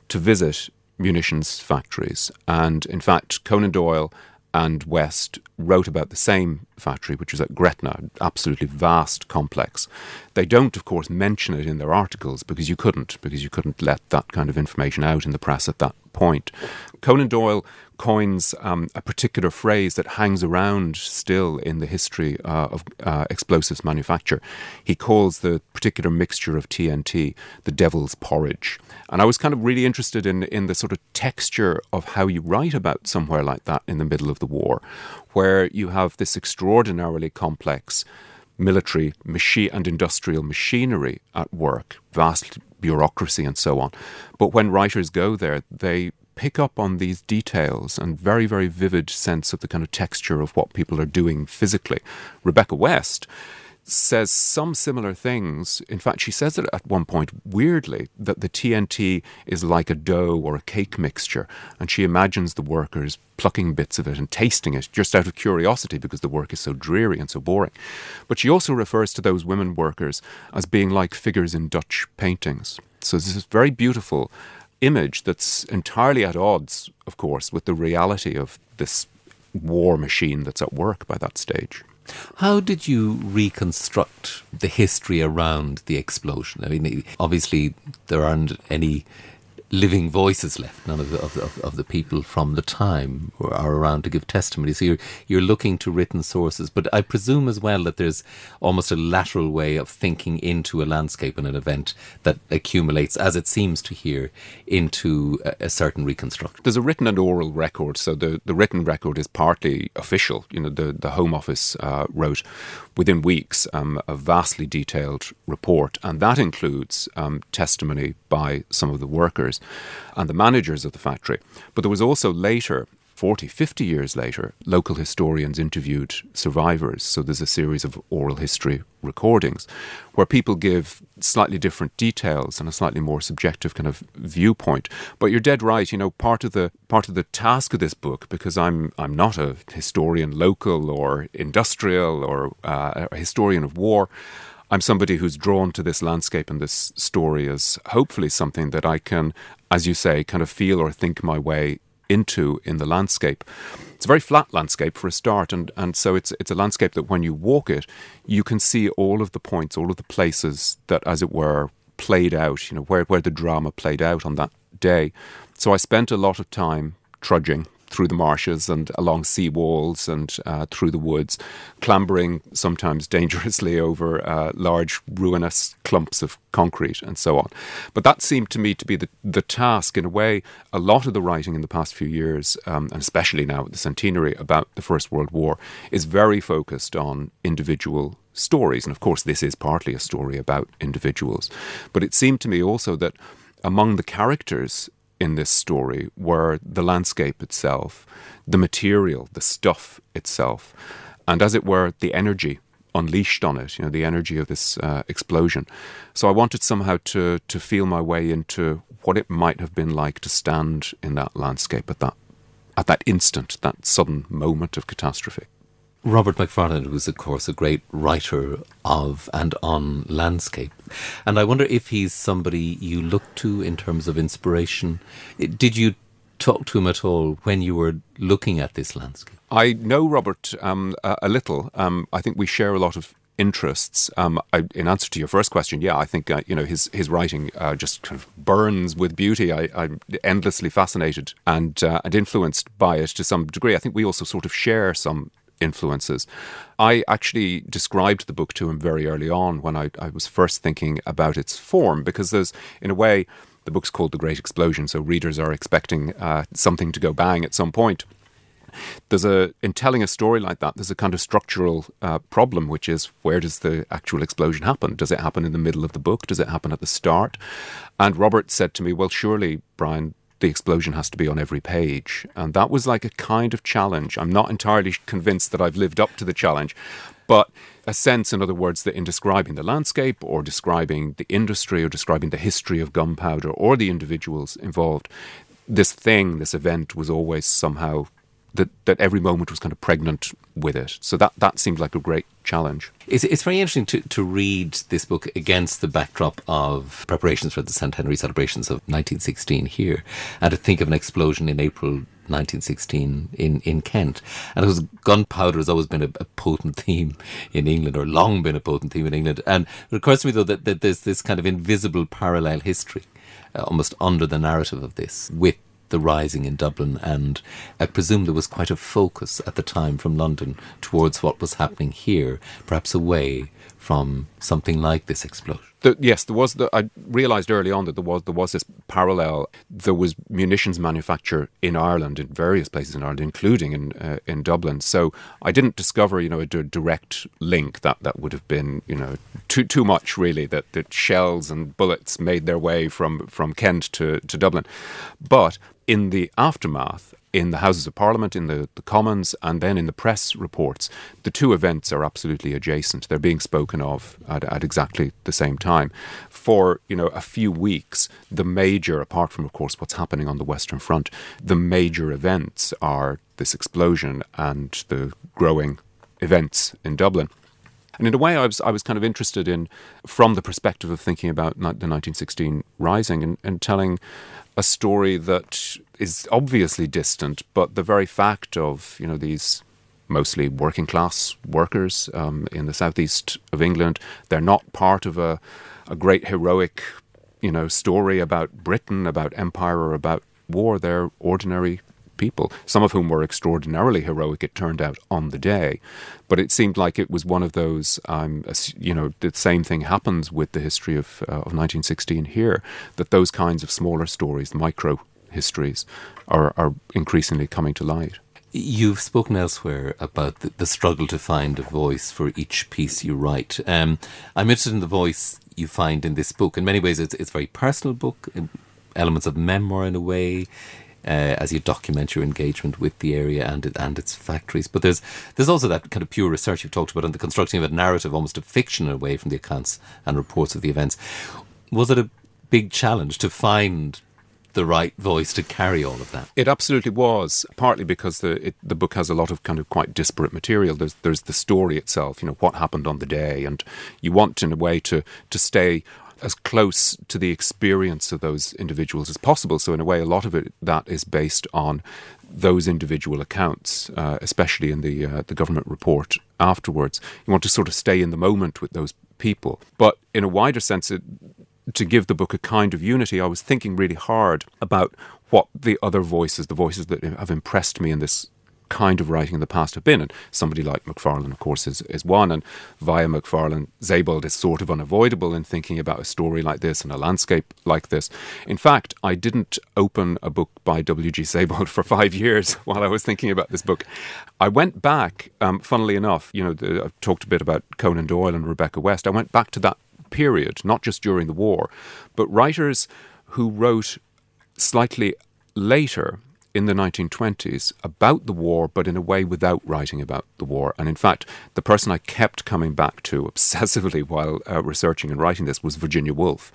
to visit munitions factories. And in fact, Conan Doyle and West wrote about the same factory, which was at Gretna, absolutely vast complex. They don't, of course, mention it in their articles because you couldn't, because you couldn't let that kind of information out in the press at that point. Conan Doyle coins um, a particular phrase that hangs around still in the history uh, of uh, explosives manufacture. He calls the particular mixture of TNT the devil's porridge. And I was kind of really interested in, in the sort of texture of how you write about somewhere like that in the middle of the war, where you have this extraordinarily complex military machine and industrial machinery at work, vast bureaucracy and so on. But when writers go there, they pick up on these details and very, very vivid sense of the kind of texture of what people are doing physically. Rebecca West says some similar things. In fact, she says it at one point, weirdly, that the TNT is like a dough or a cake mixture, and she imagines the workers plucking bits of it and tasting it just out of curiosity because the work is so dreary and so boring. But she also refers to those women workers as being like figures in Dutch paintings. So this is very beautiful image that's entirely at odds, of course, with the reality of this war machine that's at work by that stage. How did you reconstruct the history around the explosion? I mean, obviously, there aren't any living voices left. None of the, of, of the people from the time are around to give testimony. So you're, you're looking to written sources. But I presume as well that there's almost a lateral way of thinking into a landscape and an event that accumulates, as it seems to here, into a, a certain reconstruction. There's a written and oral record. So the, the written record is partly official. You know, the, the Home Office uh, wrote within weeks um, a vastly detailed report, and that includes um, testimony by some of the workers and the managers of the factory. But there was also later 40, 50 years later, local historians interviewed survivors. So there's a series of oral history recordings where people give slightly different details and a slightly more subjective kind of viewpoint. But you're dead right. You know, part of the part of the task of this book, because I'm I'm not a historian, local or industrial or uh, a historian of war. I'm somebody who's drawn to this landscape and this story as hopefully something that I can, as you say, kind of feel or think my way into in the landscape. It's a very flat landscape for a start, and, and so it's it's a landscape that when you walk it, you can see all of the points, all of the places that, as it were, played out. You know where where the drama played out on that day. So I spent a lot of time trudging through the marshes and along sea walls and uh, through the woods, clambering sometimes dangerously (laughs) over uh, large ruinous clumps of concrete and so on. But that seemed to me to be the, the task. In a way, a lot of the writing in the past few years, um, and especially now at the centenary about the First World War, is very focused on individual stories. And of course, this is partly a story about individuals. But it seemed to me also that among the characters in this story were the landscape itself, the material, the stuff itself, and as it were, the energy unleashed on it, you know, the energy of this uh, explosion. So I wanted somehow to to feel my way into what it might have been like to stand in that landscape at that at that instant, that sudden moment of catastrophe. Robert Macfarlane was, of course, a great writer of and on landscape. And I wonder if he's somebody you look to in terms of inspiration. Did you talk to him at all when you were looking at this landscape? I know Robert um, a, a, little. Um, I think we share a lot of interests. Um, I, in answer to your first question, yeah, I think uh, you know his his writing uh, just kind of burns with beauty. I, am endlessly fascinated and uh, and influenced by it to some degree. I think we also sort of share some influences. I actually described the book to him very early on when I, I was first thinking about its form, because there's, in a way, the book's called The Great Explosion, so readers are expecting uh, something to go bang at some point. There's a in telling a story like that, there's a kind of structural uh, problem, which is where does the actual explosion happen? Does it happen in the middle of the book? Does it happen at the start? And Robert said to me, "Well, surely, Brian, the explosion has to be on every page. And that was like a kind of challenge. I'm not entirely convinced that I've lived up to the challenge, but a sense, in other words, that in describing the landscape or describing the industry or describing the history of gunpowder or the individuals involved, this thing, this event was always somehow that, that every moment was kind of pregnant with it. So that, that seemed like a great challenge. It's, it's very interesting to, to read this book against the backdrop of preparations for the centenary celebrations of 1916 here and to think of an explosion in April 1916 in, in Kent. And it was gunpowder has always been a, a, potent (laughs) theme in England, or long been a potent theme in England. And it occurs to me, though, that, that there's this kind of invisible parallel history uh, almost under the narrative of this with the rising in Dublin, and I presume there was quite a focus at the time from London towards what was happening here, perhaps away from something like this explosion. The, yes, there was. The, I realised early on that there was there was this parallel. There was munitions manufacture in Ireland, in various places in Ireland, including in uh, in Dublin. So I didn't discover, you know, a d- direct link that that would have been, you know, too too much really. That that shells and bullets made their way from from Kent to to Dublin, but in the aftermath, in the Houses of Parliament, in the, the Commons, and then in the press reports, the two events are absolutely adjacent. They're being spoken of at, at, exactly the same time. For you know a few weeks, the major, apart from of course what's happening on the Western Front, the major events are this explosion and the growing events in Dublin. And in a way, I was I was kind of interested in, from the perspective of thinking about the 1916 rising and, and telling a story that is obviously distant, but the very fact of you know these mostly working class workers um, in the southeast of England, they're not part of a a great heroic you know story about Britain, about empire, or about war. They're ordinary people, some of whom were extraordinarily heroic, it turned out, on the day. But it seemed like it was one of those, um, you know, the same thing happens with the history of, uh, of 1916 here, that those kinds of smaller stories, micro histories, are, are increasingly coming to light. You've spoken elsewhere about the, the, struggle to find a voice for each piece you write. Um, I'm interested in the voice you find in this book. In many ways, it's, it's a very personal book elements of memoir in a way. Uh, as you document your engagement with the area and it, and its factories, but there's there's also that kind of pure research you've talked about and the constructing of a narrative, almost a fiction, away from the accounts and reports of the events. Was it a big challenge to find the right voice to carry all of that. It absolutely was, partly because the it, the book has a lot of kind of quite disparate material. There's there's the story itself, you know, what happened on the day, and you want in a way to to stay as close to the experience of those individuals as possible. So in a way, a lot of it that is based on those individual accounts, uh, especially in the uh, the government report afterwards. You want to sort of stay in the moment with those people, but in a wider sense, it, to give the book a kind of unity, I was thinking really hard about what the other voices, the voices that have impressed me in this kind of writing in the past have been. And somebody like Macfarlane, of course, is, is one. And via Macfarlane, Sebald is sort of unavoidable in thinking about a story like this and a landscape like this. In fact, I didn't open a book by W.G. Sebald (laughs) for five years while I was thinking about this book. I went back, um, funnily enough, you know, the, I've talked a bit about Conan Doyle and Rebecca West. I went back to that period, not just during the war, but writers who wrote slightly later in the 1920s about the war, but in a way without writing about the war. And in fact, the person I kept coming back to obsessively (laughs) while uh, researching and writing this was Virginia Woolf.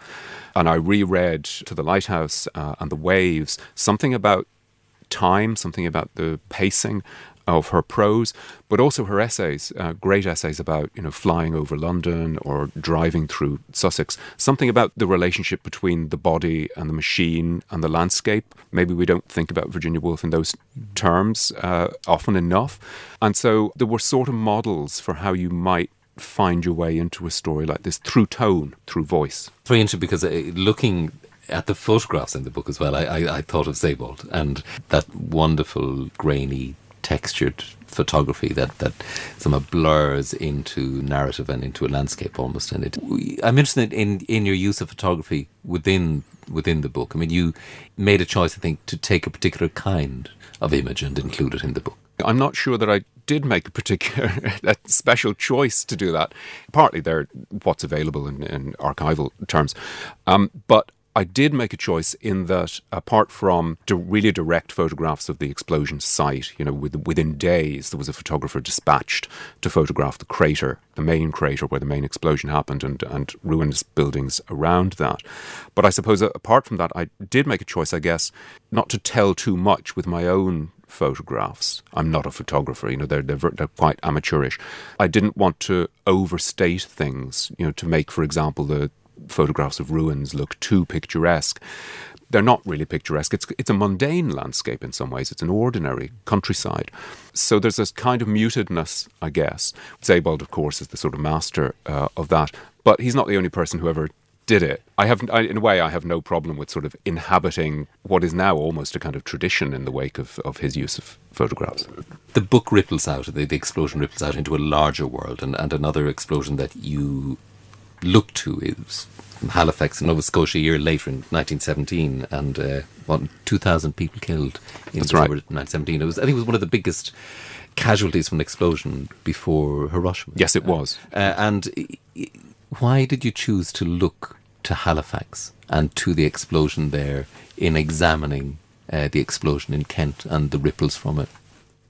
And I reread To the Lighthouse uh, and The Waves something about time, something about the pacing, of her prose, but also her essays, uh, great essays about you know flying over London or driving through Sussex. Something about the relationship between the body and the machine and the landscape. Maybe we don't think about Virginia Woolf in those terms uh, often enough, and so there were sort of models for how you might find your way into a story like this through tone, through voice. Very interesting because uh, looking at the photographs in the book as well, I, I, I thought of Sebald and that wonderful grainy textured photography that that somehow blurs into narrative and into a landscape almost in it. I'm interested in in your use of photography within within the book. I mean, you made a choice, I think, to take a particular kind of image and include it in the book. I'm not sure that I did make a particular (laughs) a special choice to do that. Partly they're what's available in, in archival terms, um, but I did make a choice in that, apart from really direct photographs of the explosion site, you know, within days there was a photographer dispatched to photograph the crater, the main crater where the main explosion happened, and and ruinous buildings around that. But I suppose uh, apart from that, I did make a choice, I guess, not to tell too much with my own photographs. I'm not a photographer, you know, they're, they're, they're, quite amateurish. I didn't want to overstate things, you know, to make, for example, the, photographs of ruins look too picturesque. They're not really picturesque. It's, it's a mundane landscape in some ways. It's an ordinary countryside. So there's this kind of mutedness, I guess. Sebald, of course, is the sort of master uh, of that. But he's not the only person who ever did it. I have, I, in a way, I have no problem with sort of inhabiting what is now almost a kind of tradition in the wake of, of his use of photographs. The book ripples out, the, the explosion ripples out into a larger world, and, and another explosion that you look to is Halifax, in Nova Scotia, a year later in 1917, and uh, what 2,000 people killed in That's right. 1917. It was, I think, it was one of the biggest casualties from an explosion before Hiroshima. Yes, it was. Uh, and why did you choose to look to Halifax and to the explosion there in examining uh, the explosion in Kent and the ripples from it?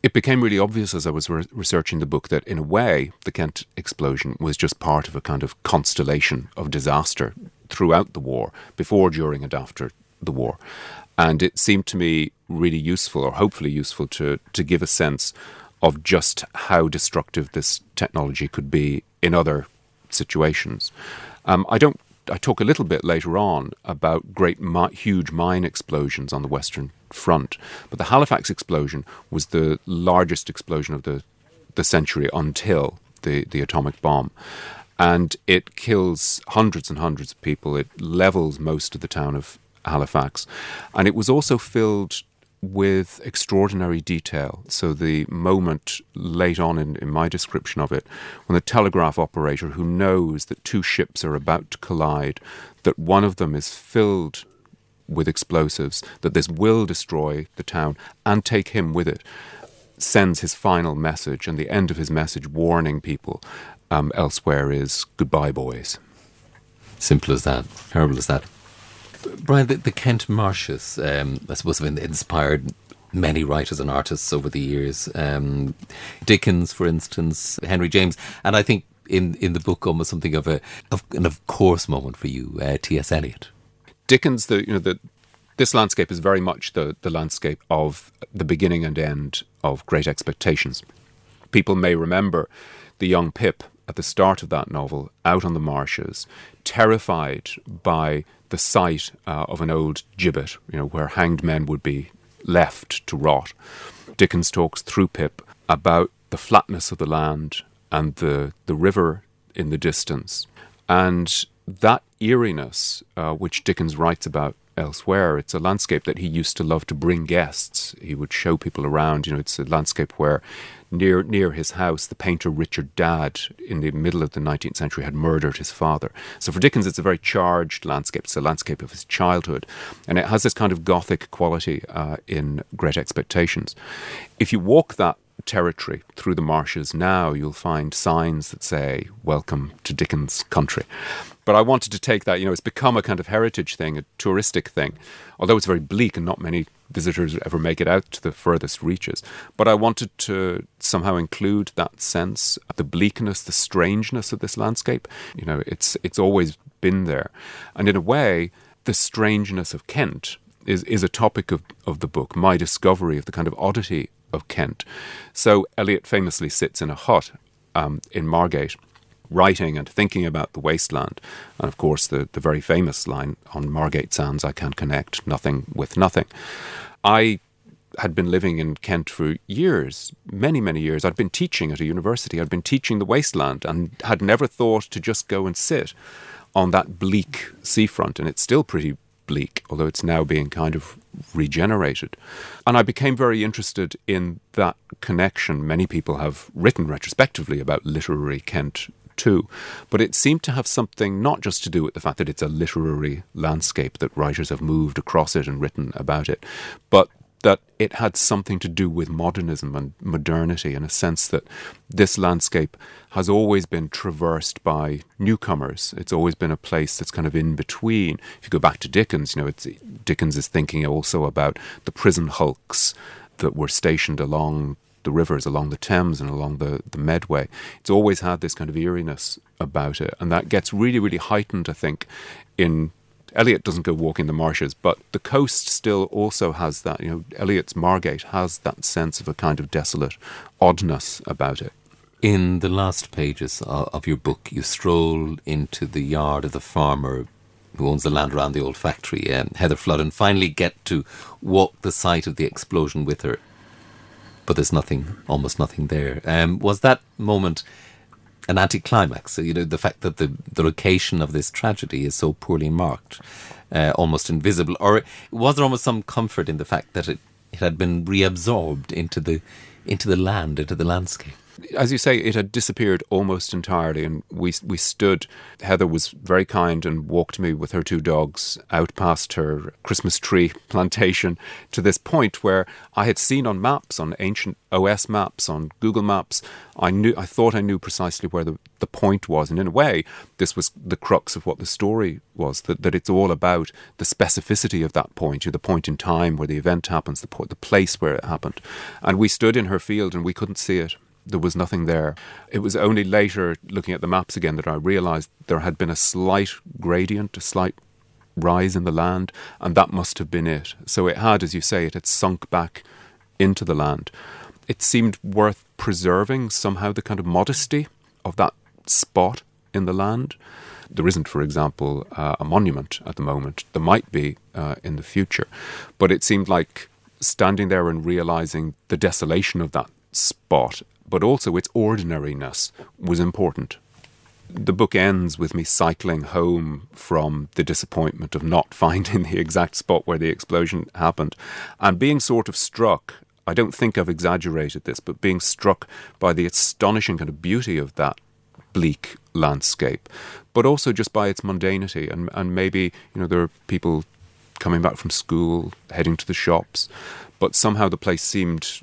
It became really obvious as I was re- researching the book that, in a way, the Kent explosion was just part of a kind of constellation of disaster throughout the war, before, during, and after the war. And it seemed to me really useful, or hopefully useful, to, to give a sense of just how destructive this technology could be in other situations. Um, I don't. I talk a little bit later on about great, huge mine explosions on the Western front. But the Halifax explosion was the largest explosion of the, the century until the, the atomic bomb. And it kills hundreds and hundreds of people. It levels most of the town of Halifax. And it was also filled with extraordinary detail. So, the moment late on in, in, my description of it, when the telegraph operator who knows that two ships are about to collide, that one of them is filled with explosives, that this will destroy the town and take him with it, sends his final message, and the end of his message warning people um, elsewhere is goodbye, boys. Simple as that, terrible as that. Brian, the, the Kent marshes, um, I suppose, have inspired many writers and artists over the years. Um, Dickens, for instance, Henry James, and I think in, in the book almost something of a of an of course moment for you, uh, T.S. Eliot. Dickens, the you know the this landscape is very much the the landscape of the beginning and end of Great Expectations. People may remember the young Pip at the start of that novel out on the marshes, terrified by the sight uh, of an old gibbet, you know, where hanged men would be left to rot. Dickens talks through Pip about the flatness of the land and the, the river in the distance. And that eeriness, uh, which Dickens writes about elsewhere, it's a landscape that he used to love to bring guests. He would show people around. You know, it's a landscape where near near his house, the painter Richard Dadd, in the middle of the 19th century, had murdered his father. So for Dickens, it's a very charged landscape. It's a landscape of his childhood, and it has this kind of gothic quality uh, in Great Expectations. If you walk that territory through the marshes now, you'll find signs that say "Welcome to Dickens' country." But I wanted to take that, you know, it's become a kind of heritage thing, a touristic thing, although it's very bleak and not many visitors ever make it out to the furthest reaches. But I wanted to somehow include that sense, the bleakness, the strangeness of this landscape. You know, it's it's always been there, and in a way, the strangeness of Kent is is a topic of of the book. My discovery of the kind of oddity of Kent. So Eliot famously sits in a hut um, in Margate writing and thinking about the wasteland. And of course, the, the very famous line on Margate Sands I can connect nothing with nothing. I had been living in Kent for years, many, many years. I'd been teaching at a university, I'd been teaching the wasteland, and had never thought to just go and sit on that bleak seafront. And it's still pretty bleak, although it's now being kind of regenerated. And I became very interested in that connection. Many people have written retrospectively about literary Kent too. But it seemed to have something not just to do with the fact that it's a literary landscape, that writers have moved across it and written about it, but that it had something to do with modernism and modernity in a sense that this landscape has always been traversed by newcomers. It's always been a place that's kind of in between. If you go back to Dickens, you know, Dickens is thinking also about the prison hulks that were stationed along the rivers along the Thames and along the, the Medway. It's always had this kind of eeriness about it. And that gets really, really heightened, I think, in Eliot doesn't go walking the marshes, but the coast still also has that. You know, Eliot's Margate has that sense of a kind of desolate oddness about it. In the last pages of your book, you stroll into the yard of the farmer who owns the land around the old factory, um, Heather Flood, and finally get to walk the site of the explosion with her but there's nothing, almost nothing there. Um, was that moment an anticlimax? So, you know, the fact that the, the location of this tragedy is so poorly marked, uh, almost invisible, or was there almost some comfort in the fact that it, it had been reabsorbed into the into the land, into the landscape? As you say, it had disappeared almost entirely, and we we stood. Heather was very kind and walked me with her two dogs out past her Christmas tree (laughs) plantation to this point where I had seen on maps, on ancient OS maps, on Google Maps, I knew I thought I knew precisely where the, the point was, and in a way, this was the crux of what the story was. That that it's all about the specificity of that point, the point in time where the event happens, the point, the place where it happened, and we stood in her field and we couldn't see it there was nothing there. It was only later, looking at the maps again, that I realised there had been a slight gradient, a slight rise in the land, and that must have been it. So it had, as you say, it had sunk back into the land. It seemed worth preserving somehow the kind of modesty of that spot in the land. There isn't, for example, uh, a monument at the moment. There might be uh, in the future. But it seemed like standing there and realizing the desolation of that spot but also its ordinariness was important. The book ends with me cycling home from the disappointment of not (laughs) finding the exact spot where the explosion happened and being sort of struck. I don't think I've exaggerated this, but being struck by the astonishing kind of beauty of that bleak landscape, but also just by its mundanity. And, and maybe, you know, there are people coming back from school, heading to the shops, but somehow the place seemed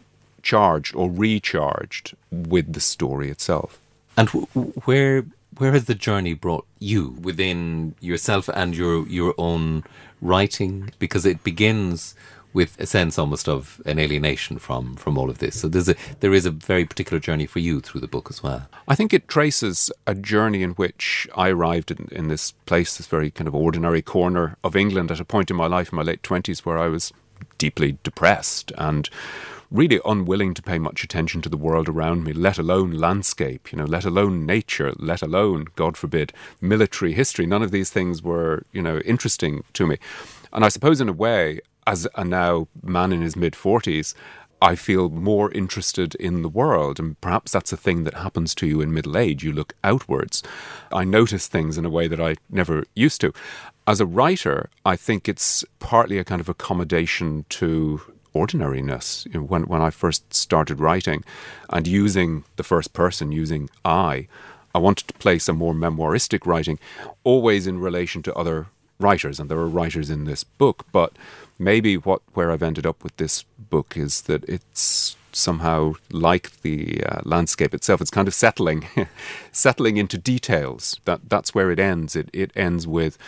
charged or recharged with the story itself. And wh- where Where has the journey brought you within yourself and your your own writing? Because it begins with a sense almost of an alienation from from all of this. So there's a there is a very particular journey for you through the book as well. I think it traces a journey in which I arrived in, in this place, this very kind of ordinary corner of England, at a point in my life in my late twenties where I was deeply depressed and really unwilling to pay much attention to the world around me, let alone landscape, you know, let alone nature, let alone, God forbid, military history. None of these things were, you know, interesting to me. And I suppose in a way, as a now man in his mid 40s, I feel more interested in the world. And perhaps that's a thing that happens to you in middle age. You look outwards. I notice things in a way that I never used to. As a writer, I think it's partly a kind of accommodation to ordinariness. When, when I first started writing and using the first person, using I, I wanted to place a more memoiristic writing, always in relation to other writers. And there are writers in this book, but maybe what where I've ended up with this book is that it's somehow like the uh, landscape itself. It's kind of settling, (laughs) settling into details. That that's where it ends. It it ends with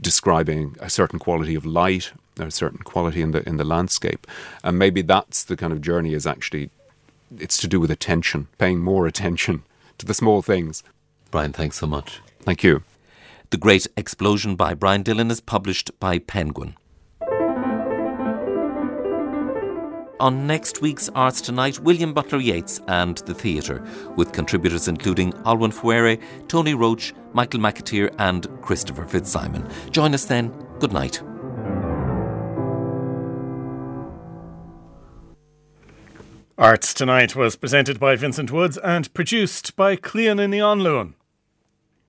describing a certain quality of light, a certain quality in the in the landscape, and maybe that's the kind of journey. Is actually it's to do with attention, paying more attention to the small things. Brian, thanks so much. Thank you. The Great Explosion by Brian Dillon is published by Penguin. On next week's Arts Tonight, William Butler Yeats and the Theatre, with contributors including Olwen Fouéré, Tony Roche, Michael McAteer, and Christopher Fitzsimon. Join us then. Good night. Arts Tonight was presented by Vincent Woods and produced by Clíona Ní Anluain.